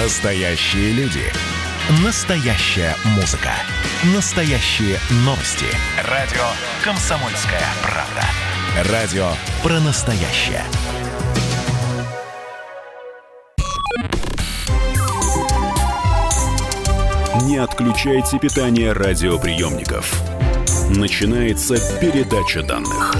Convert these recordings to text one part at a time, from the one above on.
Настоящие люди. Настоящая музыка. Настоящие новости. Радио «Комсомольская правда». Радио про настоящее. Не отключайте питание радиоприемников. Начинается передача данных.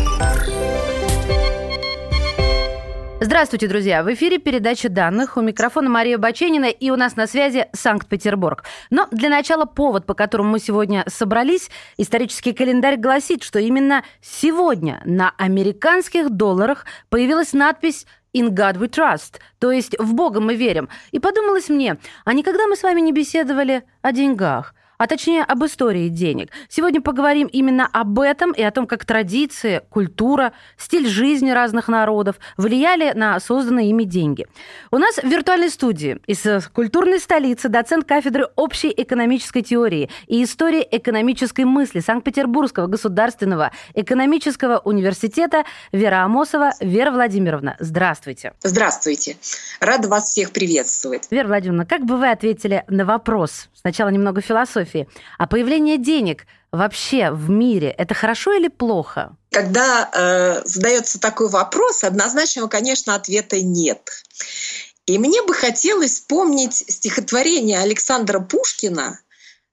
Здравствуйте, друзья! В эфире передача данных. У микрофона Мария Баченина и у нас на связи Санкт-Петербург. Но для начала повод, по которому мы сегодня собрались. Исторический календарь гласит, что именно сегодня на американских долларах появилась надпись In God we trust, то есть в Бога мы верим. И подумалось мне, а никогда мы с вами не беседовали о деньгах? А точнее об истории денег. Сегодня поговорим именно об этом и о том, как традиции, культура, стиль жизни разных народов влияли на созданные ими деньги. У нас в виртуальной студии из культурной столицы доцент кафедры общей экономической теории и истории экономической мысли Санкт-Петербургского государственного экономического университета Вера Амосова. Вера Владимировна, здравствуйте. Здравствуйте. Рада вас всех приветствовать. Вера Владимировна, как бы вы ответили на вопрос, сначала немного философии. А появление денег вообще в мире это хорошо или плохо? Когда э, задается такой вопрос, однозначного, конечно, ответа нет. И мне бы хотелось вспомнить стихотворение Александра Пушкина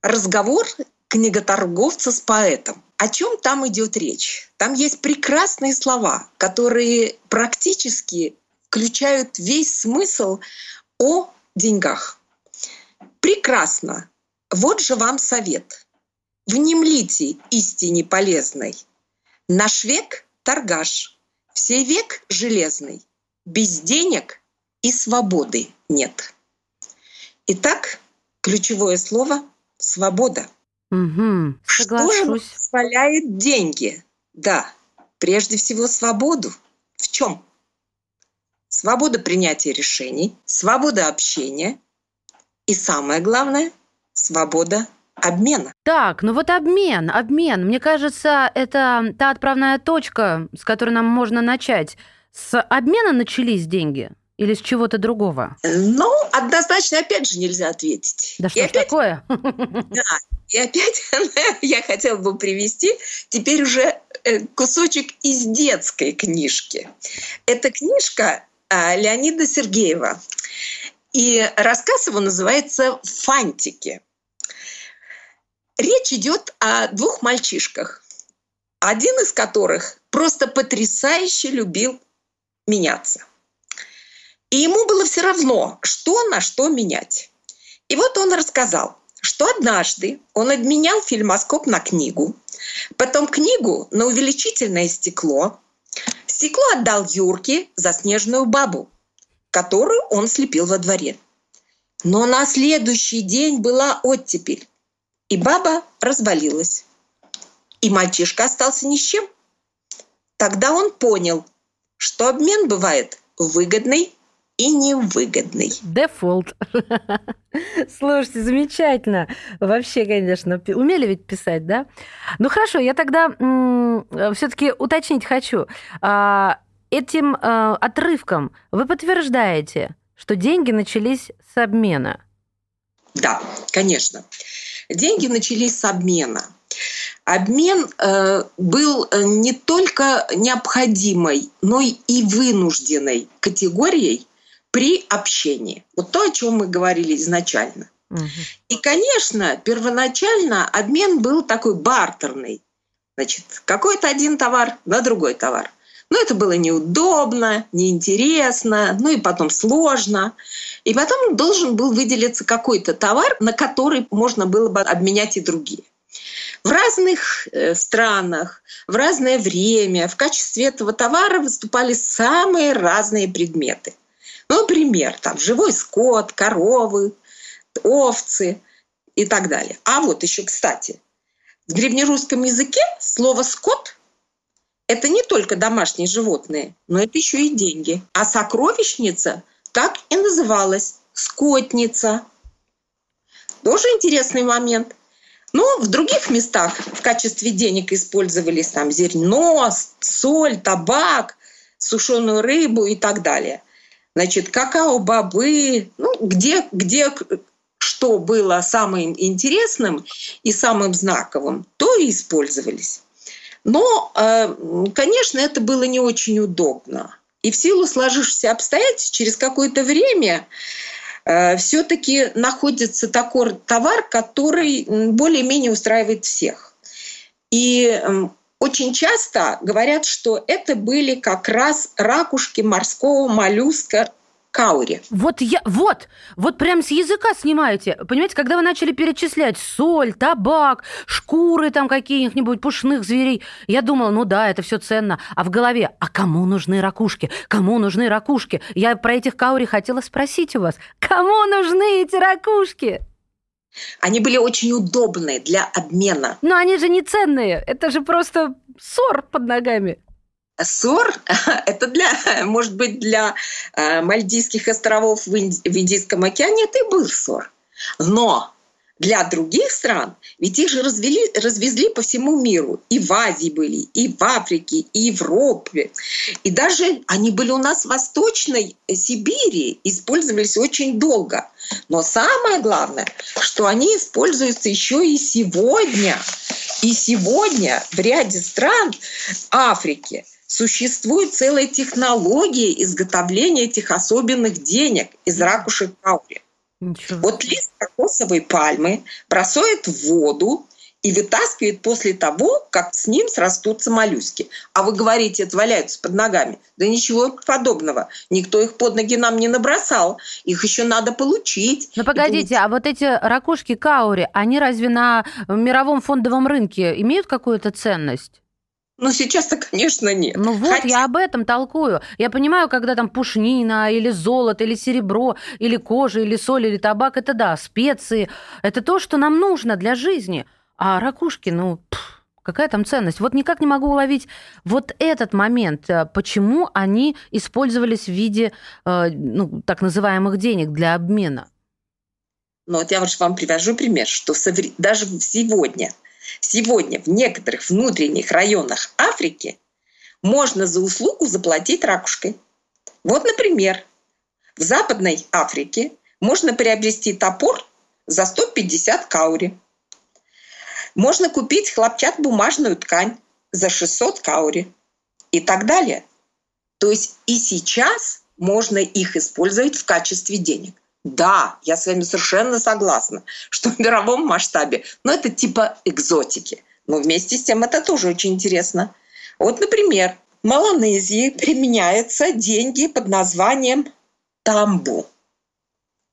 «Разговор книготорговца с поэтом». О чем там идет речь? Там есть прекрасные слова, которые практически включают весь смысл о деньгах. Прекрасно вот же вам совет. Внемлите истине полезной. Наш век – торгаш, все век – железный. Без денег и свободы нет. Итак, ключевое слово – свобода. Угу, Что же позволяет деньги? Да, прежде всего свободу. В чем? Свобода принятия решений, свобода общения и самое главное – свобода обмена. Так, ну вот обмен, обмен. Мне кажется, это та отправная точка, с которой нам можно начать. С обмена начались деньги? Или с чего-то другого? Ну, однозначно, опять же, нельзя ответить. Да что и ж опять... такое? Да, и опять я хотела бы привести теперь уже э, кусочек из детской книжки. Это книжка а, Леонида Сергеева. И рассказ его называется «Фантики». Речь идет о двух мальчишках, один из которых просто потрясающе любил меняться. И ему было все равно, что на что менять. И вот он рассказал, что однажды он обменял фильмоскоп на книгу, потом книгу на увеличительное стекло, стекло отдал Юрке за снежную бабу, которую он слепил во дворе. Но на следующий день была оттепель. И баба развалилась. И мальчишка остался ни с чем. Тогда он понял, что обмен бывает выгодный и невыгодный. Дефолт. Слушайте, замечательно. Вообще, конечно, умели ведь писать, да? Ну хорошо, я тогда все-таки уточнить хочу. А, этим а, отрывком вы подтверждаете, что деньги начались с обмена? Да, конечно. Деньги начались с обмена. Обмен э, был э, не только необходимой, но и вынужденной категорией при общении. Вот то, о чем мы говорили изначально. Угу. И, конечно, первоначально обмен был такой бартерный. Значит, какой-то один товар на другой товар. Но это было неудобно, неинтересно, ну и потом сложно. И потом должен был выделиться какой-то товар, на который можно было бы обменять и другие. В разных э, странах, в разное время в качестве этого товара выступали самые разные предметы. Ну, например, там живой скот, коровы, овцы и так далее. А вот еще, кстати, в древнерусском языке слово «скот» это не только домашние животные, но это еще и деньги. А сокровищница так и называлась – скотница. Тоже интересный момент. Но в других местах в качестве денег использовались там зерно, соль, табак, сушеную рыбу и так далее. Значит, какао-бобы, ну, где, где что было самым интересным и самым знаковым, то и использовались. Но, э, конечно, это было не очень удобно. И в силу сложившихся обстоятельств через какое-то время э, все-таки находится такой товар, который более-менее устраивает всех. И очень часто говорят, что это были как раз ракушки морского моллюска каури. Вот я, вот, вот прям с языка снимаете. Понимаете, когда вы начали перечислять соль, табак, шкуры там каких-нибудь пушных зверей, я думала, ну да, это все ценно. А в голове, а кому нужны ракушки? Кому нужны ракушки? Я про этих каури хотела спросить у вас. Кому нужны эти ракушки? Они были очень удобны для обмена. Но они же не ценные. Это же просто ссор под ногами. Сор – это для, может быть, для э, Мальдивских островов в, Инди, в Индийском океане это и был сор. Но для других стран, ведь их же развели, развезли по всему миру. И в Азии были, и в Африке, и в Европе. И даже они были у нас в Восточной Сибири, использовались очень долго. Но самое главное, что они используются еще и сегодня. И сегодня в ряде стран Африки – Существует целая технология изготовления этих особенных денег из ракушек каури. Ничего. Вот лист кокосовой пальмы бросает в воду и вытаскивает после того, как с ним срастутся моллюски. А вы говорите, это валяются под ногами. Да ничего подобного. Никто их под ноги нам не набросал. Их еще надо получить. Ну погодите, а вот эти ракушки каури, они разве на мировом фондовом рынке имеют какую-то ценность? Ну, сейчас-то, конечно, нет. Ну вот, Хотя... я об этом толкую. Я понимаю, когда там пушнина, или золото, или серебро, или кожа, или соль, или табак, это да, специи. Это то, что нам нужно для жизни. А ракушки, ну, пфф, какая там ценность? Вот никак не могу уловить вот этот момент, э, почему они использовались в виде, э, ну, так называемых денег для обмена. Ну, вот я вот вам привожу пример, что даже сегодня – Сегодня в некоторых внутренних районах Африки можно за услугу заплатить ракушкой. Вот, например, в Западной Африке можно приобрести топор за 150 каури. Можно купить хлопчат-бумажную ткань за 600 каури и так далее. То есть и сейчас можно их использовать в качестве денег. Да, я с вами совершенно согласна, что в мировом масштабе, но это типа экзотики. Но вместе с тем это тоже очень интересно. Вот, например, в Маланезии применяются деньги под названием тамбу,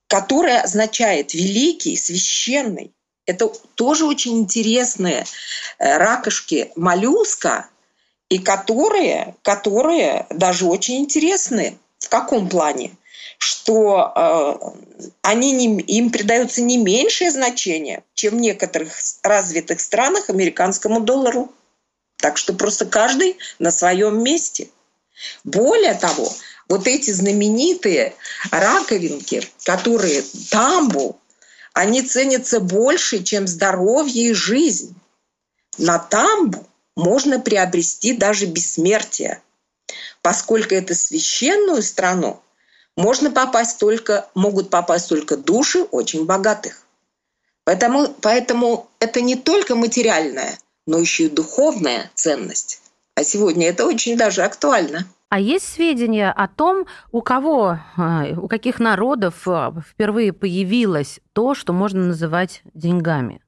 которое означает великий, священный. Это тоже очень интересные э, ракушки моллюска, и которые, которые даже очень интересны. В каком плане? Что э, они не, им придается не меньшее значение, чем в некоторых развитых странах американскому доллару. Так что просто каждый на своем месте. Более того, вот эти знаменитые раковинки, которые тамбу, они ценятся больше, чем здоровье и жизнь. На тамбу можно приобрести даже бессмертие, поскольку это священную страну можно попасть только, могут попасть только души очень богатых. Поэтому, поэтому это не только материальная, но еще и духовная ценность. А сегодня это очень даже актуально. А есть сведения о том, у кого, а, у каких народов а, впервые появилось то, что можно называть деньгами?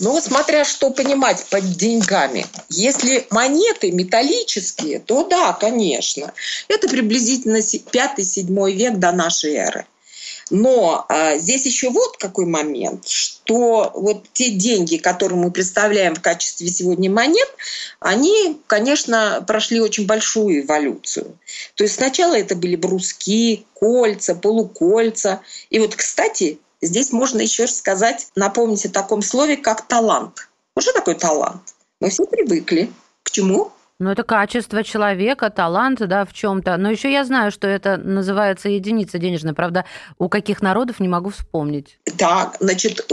Ну, смотря что понимать под деньгами. Если монеты металлические, то да, конечно. Это приблизительно 5-7 век до нашей эры. Но а, здесь еще вот какой момент, что вот те деньги, которые мы представляем в качестве сегодня монет, они, конечно, прошли очень большую эволюцию. То есть сначала это были бруски, кольца, полукольца. И вот, кстати, Здесь можно еще сказать, напомнить о таком слове, как талант. Что такое талант? Мы все привыкли. К чему? Ну, это качество человека, талант, да, в чем-то. Но еще я знаю, что это называется единица денежная. Правда, у каких народов не могу вспомнить. Да, значит,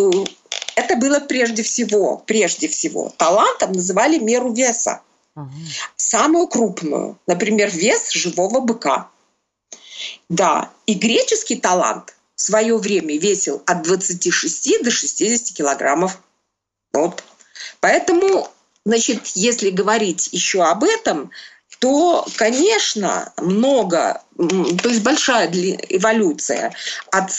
это было прежде всего, прежде всего. Талантом называли меру веса. Ага. Самую крупную, например, вес живого быка. Да, и греческий талант свое время весил от 26 до 60 килограммов. Вот. Поэтому, значит, если говорить еще об этом, то, конечно, много, то есть большая эволюция от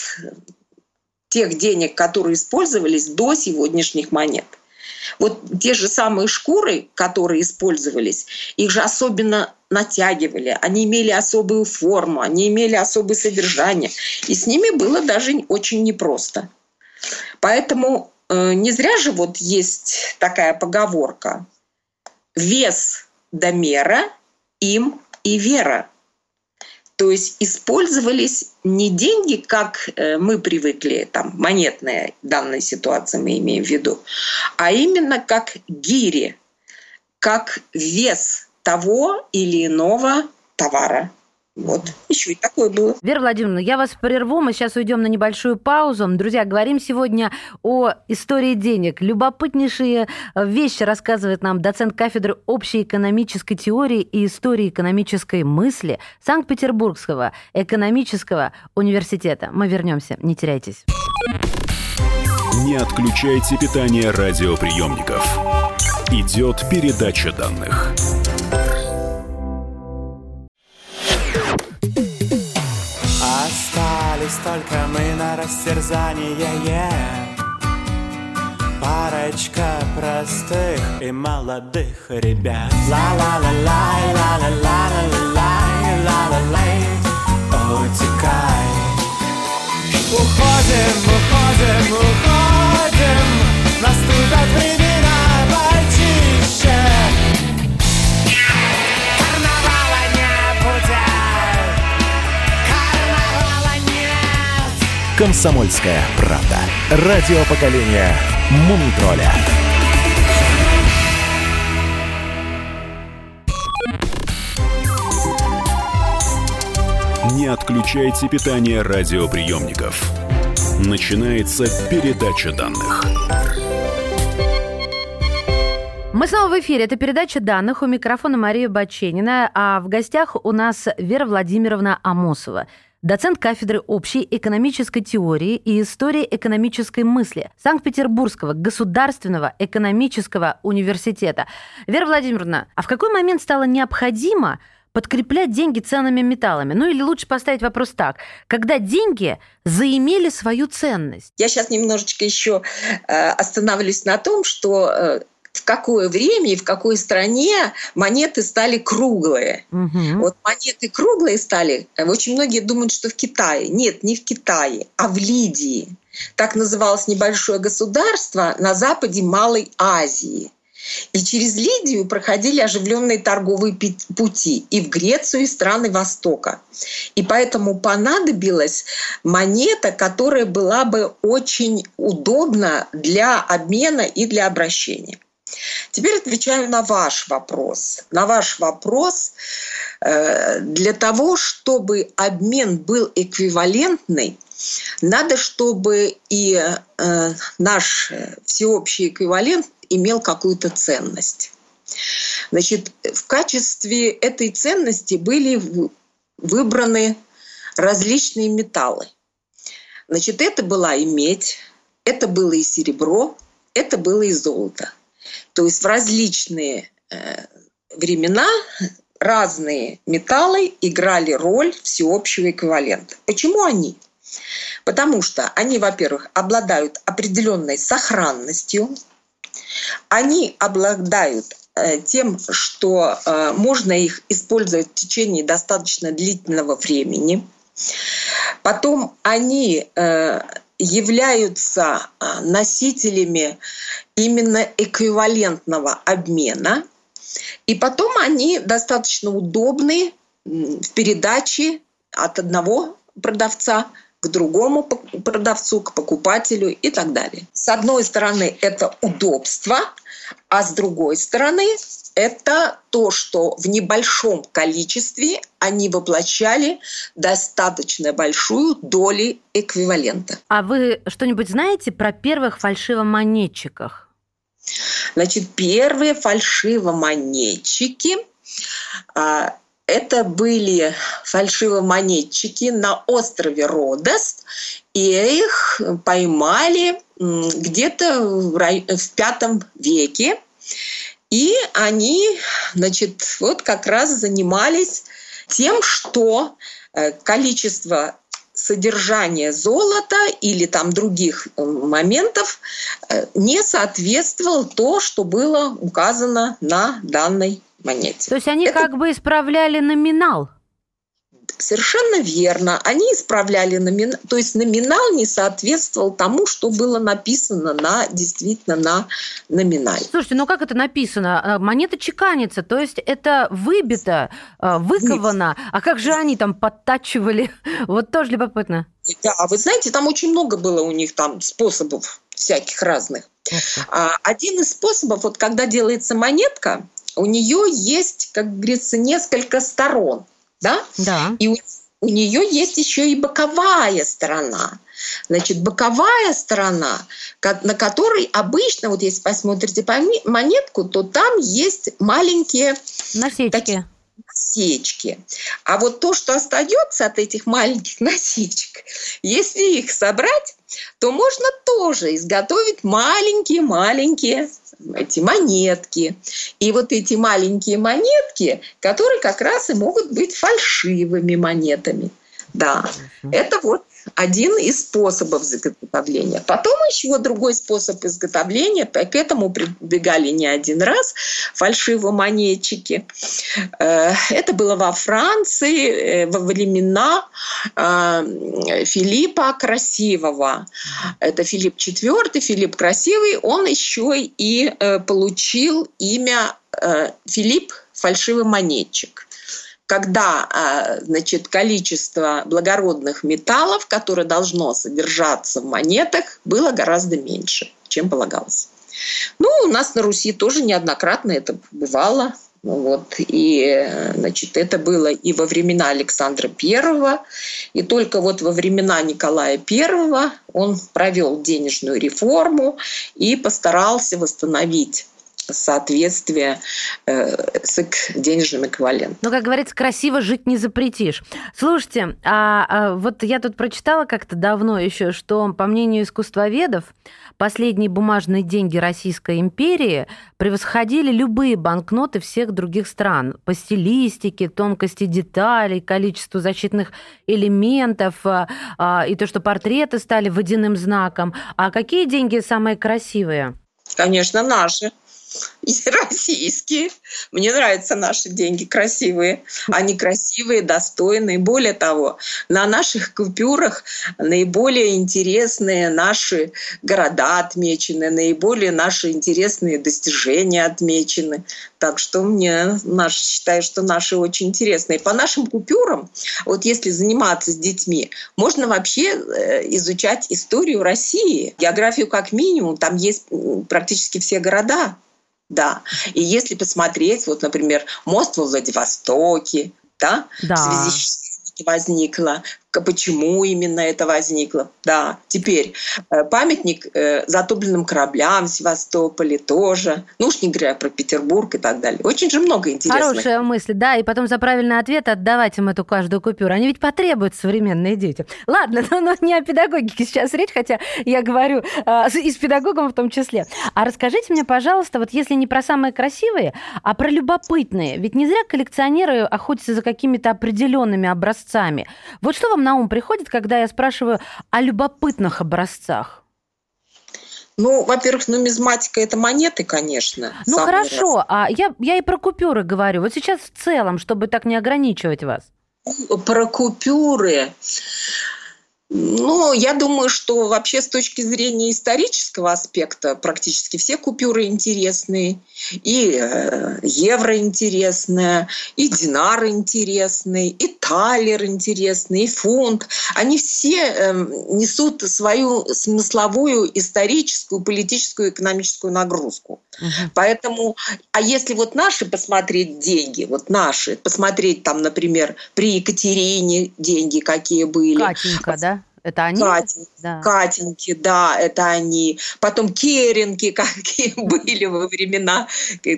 тех денег, которые использовались до сегодняшних монет. Вот те же самые шкуры, которые использовались, их же особенно натягивали, они имели особую форму, они имели особое содержание, и с ними было даже очень непросто. Поэтому э, не зря же вот есть такая поговорка «вес до мера, им и вера». То есть использовались не деньги, как э, мы привыкли, там, монетные в данной ситуации мы имеем в виду, а именно как гири, как вес того или иного товара. Вот, еще и такое было. Вера Владимировна, я вас прерву, мы сейчас уйдем на небольшую паузу. Друзья, говорим сегодня о истории денег. Любопытнейшие э, вещи рассказывает нам доцент кафедры общей экономической теории и истории экономической мысли Санкт-Петербургского экономического университета. Мы вернемся, не теряйтесь. Не отключайте питание радиоприемников. Идет передача данных. Остались только мы на растерзание yeah. Парочка простых и молодых ребят. Ла-ла-ла-лай, ла-ла-ла-ла-ла-лай, ла-ла-лай. Утекай Уходим, уходим, уходим. Наступят времена почище Комсомольская правда. Радио поколения Мумитроля. Не отключайте питание радиоприемников. Начинается передача данных. Мы снова в эфире. Это передача данных. У микрофона Мария Баченина. А в гостях у нас Вера Владимировна Амосова, доцент кафедры общей экономической теории и истории экономической мысли Санкт-Петербургского государственного экономического университета. Вера Владимировна, а в какой момент стало необходимо подкреплять деньги ценными металлами? Ну или лучше поставить вопрос так. Когда деньги заимели свою ценность? Я сейчас немножечко еще э, остановлюсь на том, что э, в какое время и в какой стране монеты стали круглые. Мгм. Вот монеты круглые стали. э, Очень многие думают, что в Китае. Нет, не в Китае, а в Лидии. Так называлось небольшое государство на западе Малой Азии. И через Лидию проходили оживленные торговые пути и в Грецию, и страны Востока. И поэтому понадобилась монета, которая была бы очень удобна для обмена и для обращения. Теперь отвечаю на ваш вопрос. На ваш вопрос. Э, Для того, чтобы обмен был эквивалентный, надо, чтобы и э, наш всеобщий эквивалент имел какую-то ценность. Значит, в качестве этой ценности были выбраны различные металлы. Значит, это была и медь, это было и серебро, это было и золото. То есть в различные э, времена разные металлы играли роль всеобщего эквивалента. Почему они? Потому что они, во-первых, обладают определенной сохранностью, они обладают э, тем, что э, можно их использовать в течение достаточно длительного времени. Потом они являются э, носителями именно эквивалентного обмена. И потом они достаточно удобны в передаче от одного продавца к другому продавцу, к покупателю и так далее. С одной стороны, это удобство, а с другой стороны, это то, что в небольшом количестве они воплощали достаточно большую долю эквивалента. А вы что-нибудь знаете про первых фальшивомонетчиках? Значит, первые фальшивомонетчики а, это были фальшивомонетчики на острове Родос, и их поймали где-то в, рай... в пятом веке. И они, значит, вот как раз занимались тем, что э, количество содержания золота или там других э, моментов э, не соответствовало то, что было указано на данной монете. То есть они Это... как бы исправляли номинал? Совершенно верно. Они исправляли номинал, то есть номинал не соответствовал тому, что было написано на действительно на номинале. Слушайте, ну как это написано? А, монета чеканится, то есть это выбито, а, выковано. Нет. А как же они там подтачивали? Вот тоже любопытно. Да, вы знаете, там очень много было у них там способов всяких разных. Один из способов, вот когда делается монетка, у нее есть, как говорится, несколько сторон да? Да. И у, у нее есть еще и боковая сторона. Значит, боковая сторона, на которой обычно, вот если посмотрите монетку, то там есть маленькие насечки. Такие, насечки. А вот то, что остается от этих маленьких насечек, если их собрать, то можно тоже изготовить маленькие-маленькие эти монетки. И вот эти маленькие монетки, которые как раз и могут быть фальшивыми монетами. Да, это вот один из способов изготовления. Потом еще другой способ изготовления, к этому прибегали не один раз фальшивомонетчики. Э, это было во Франции э, во времена э, Филиппа Красивого. Это Филипп IV, Филипп Красивый. Он еще и получил имя Филипп фальшивый монетчик когда а, значит, количество благородных металлов, которое должно содержаться в монетах, было гораздо меньше, чем полагалось. Ну, у нас на Руси тоже неоднократно это бывало. Вот. И значит, это было и во времена Александра I, и только вот во времена Николая I он провел денежную реформу и постарался восстановить соответствие э, с денежным эквивалентом. Ну, как говорится, красиво жить не запретишь. Слушайте, а, а вот я тут прочитала как-то давно еще, что, по мнению искусствоведов, последние бумажные деньги Российской империи превосходили любые банкноты всех других стран по стилистике, тонкости деталей, количеству защитных элементов а, а, и то, что портреты стали водяным знаком. А какие деньги самые красивые? Конечно, наши российские. Мне нравятся наши деньги красивые. Они красивые, достойные. Более того, на наших купюрах наиболее интересные наши города отмечены, наиболее наши интересные достижения отмечены. Так что мне наш, считаю, что наши очень интересные. По нашим купюрам, вот если заниматься с детьми, можно вообще э, изучать историю России, географию как минимум. Там есть практически все города да. И если посмотреть, вот, например, мост во Владивостоке, да, да. в связи с возникло, почему именно это возникло. Да, теперь э, памятник э, затопленным кораблям в Севастополе тоже. Ну уж не говоря про Петербург и так далее. Очень же много интересных. Хорошая мысль, да, и потом за правильный ответ отдавать им эту каждую купюру. Они ведь потребуют современные дети. Ладно, но, но не о педагогике сейчас речь, хотя я говорю э, и с педагогом в том числе. А расскажите мне, пожалуйста, вот если не про самые красивые, а про любопытные. Ведь не зря коллекционеры охотятся за какими-то определенными образцами. Вот что вам на ум приходит, когда я спрашиваю о любопытных образцах? Ну, во-первых, нумизматика – это монеты, конечно. Ну, хорошо, раз. а я, я и про купюры говорю. Вот сейчас в целом, чтобы так не ограничивать вас. Про купюры. Ну, я думаю, что вообще с точки зрения исторического аспекта практически все купюры интересные. И э, евро интересное, и динар интересный, и талер интересный, и фунт. Они все э, несут свою смысловую, историческую, политическую, экономическую нагрузку. Угу. Поэтому, а если вот наши посмотреть деньги, вот наши, посмотреть там, например, при Екатерине деньги какие были. Катенька, да? Это они? Катеньки, да. Катеньки, да, это они. Потом керенки, какие были во времена,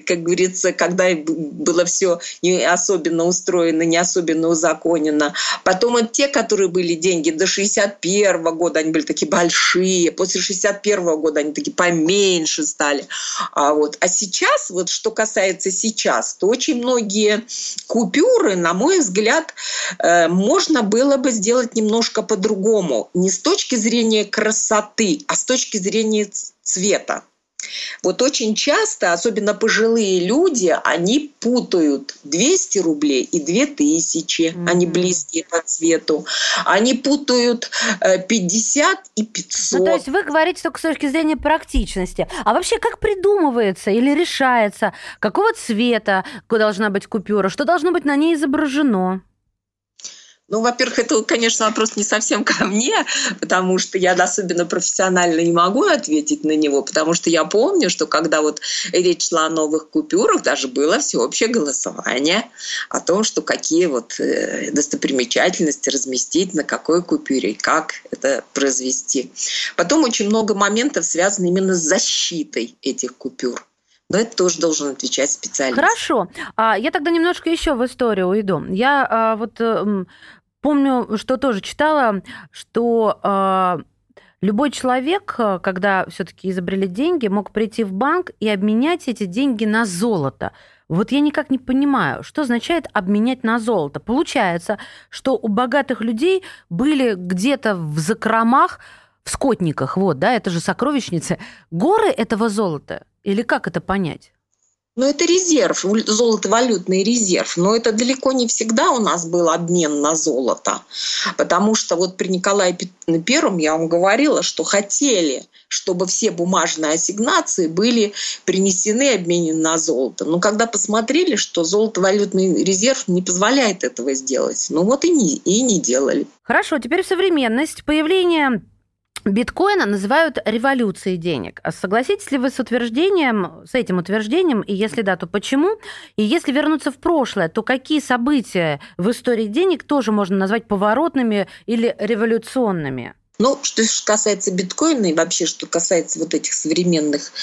как говорится, когда было все не особенно устроено, не особенно узаконено. Потом вот те, которые были деньги до 61 года, они были такие большие. После 61 года они такие поменьше стали. А, вот. а сейчас, вот что касается сейчас, то очень многие купюры, на мой взгляд, э, можно было бы сделать немножко по-другому по-другому, не с точки зрения красоты, а с точки зрения цвета. Вот очень часто, особенно пожилые люди, они путают 200 рублей и 2000, mm-hmm. они близкие по цвету. Они путают 50 э, и 500. Ну, то есть вы говорите только с точки зрения практичности. А вообще как придумывается или решается, какого цвета должна быть купюра, что должно быть на ней изображено? Ну, во-первых, это, конечно, вопрос не совсем ко мне, потому что я особенно профессионально не могу ответить на него, потому что я помню, что когда вот речь шла о новых купюрах, даже было всеобщее голосование о том, что какие вот э, достопримечательности разместить, на какой купюре и как это произвести. Потом очень много моментов связано именно с защитой этих купюр. Но это тоже должен отвечать специалист. Хорошо. А Я тогда немножко еще в историю уйду. Я а, вот эм, помню, что тоже читала, что а, любой человек, когда все-таки изобрели деньги, мог прийти в банк и обменять эти деньги на золото. Вот я никак не понимаю, что означает обменять на золото. Получается, что у богатых людей были где-то в закромах, в скотниках, вот, да, это же сокровищницы, горы этого золота. Или как это понять? Ну, это резерв, золото-валютный резерв. Но это далеко не всегда у нас был обмен на золото. Потому что вот при Николае Первом я вам говорила, что хотели, чтобы все бумажные ассигнации были принесены и обменены на золото. Но когда посмотрели, что золото-валютный резерв не позволяет этого сделать, ну вот и не, и не делали. Хорошо, теперь в современность. Появление биткоина называют революцией денег. Согласитесь ли вы с утверждением, с этим утверждением, и если да, то почему? И если вернуться в прошлое, то какие события в истории денег тоже можно назвать поворотными или революционными? Ну, что касается биткоина и вообще, что касается вот этих современных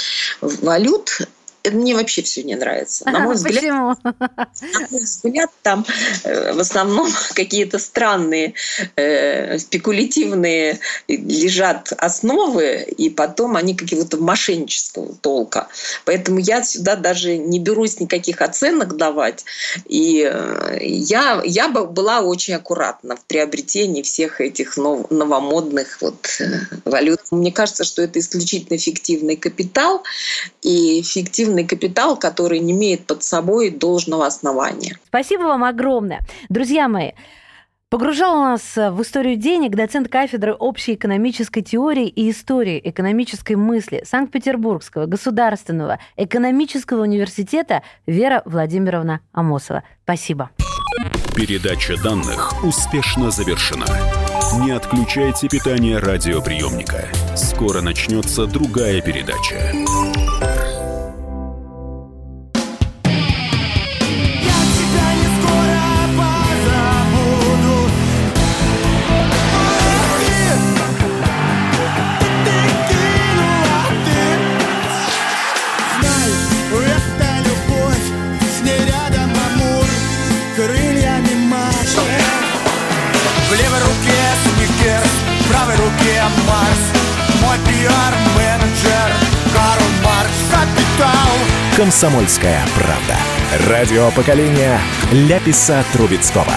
валют, мне вообще все не нравится. На мой взгляд, Почему? На мой взгляд, там э, в основном какие-то странные, э, спекулятивные лежат основы, и потом они какие-то мошеннического толка. Поэтому я сюда даже не берусь никаких оценок давать. И э, я, я бы была очень аккуратна в приобретении всех этих нов, новомодных вот, э, валют. Мне кажется, что это исключительно фиктивный капитал, и фиктивный активный капитал, который не имеет под собой должного основания. Спасибо вам огромное. Друзья мои, Погружал нас в историю денег доцент кафедры общей экономической теории и истории экономической мысли Санкт-Петербургского государственного экономического университета Вера Владимировна Амосова. Спасибо. Передача данных успешно завершена. Не отключайте питание радиоприемника. Скоро начнется другая передача. «Комсомольская правда». Радио поколения Ляписа Трубецкого.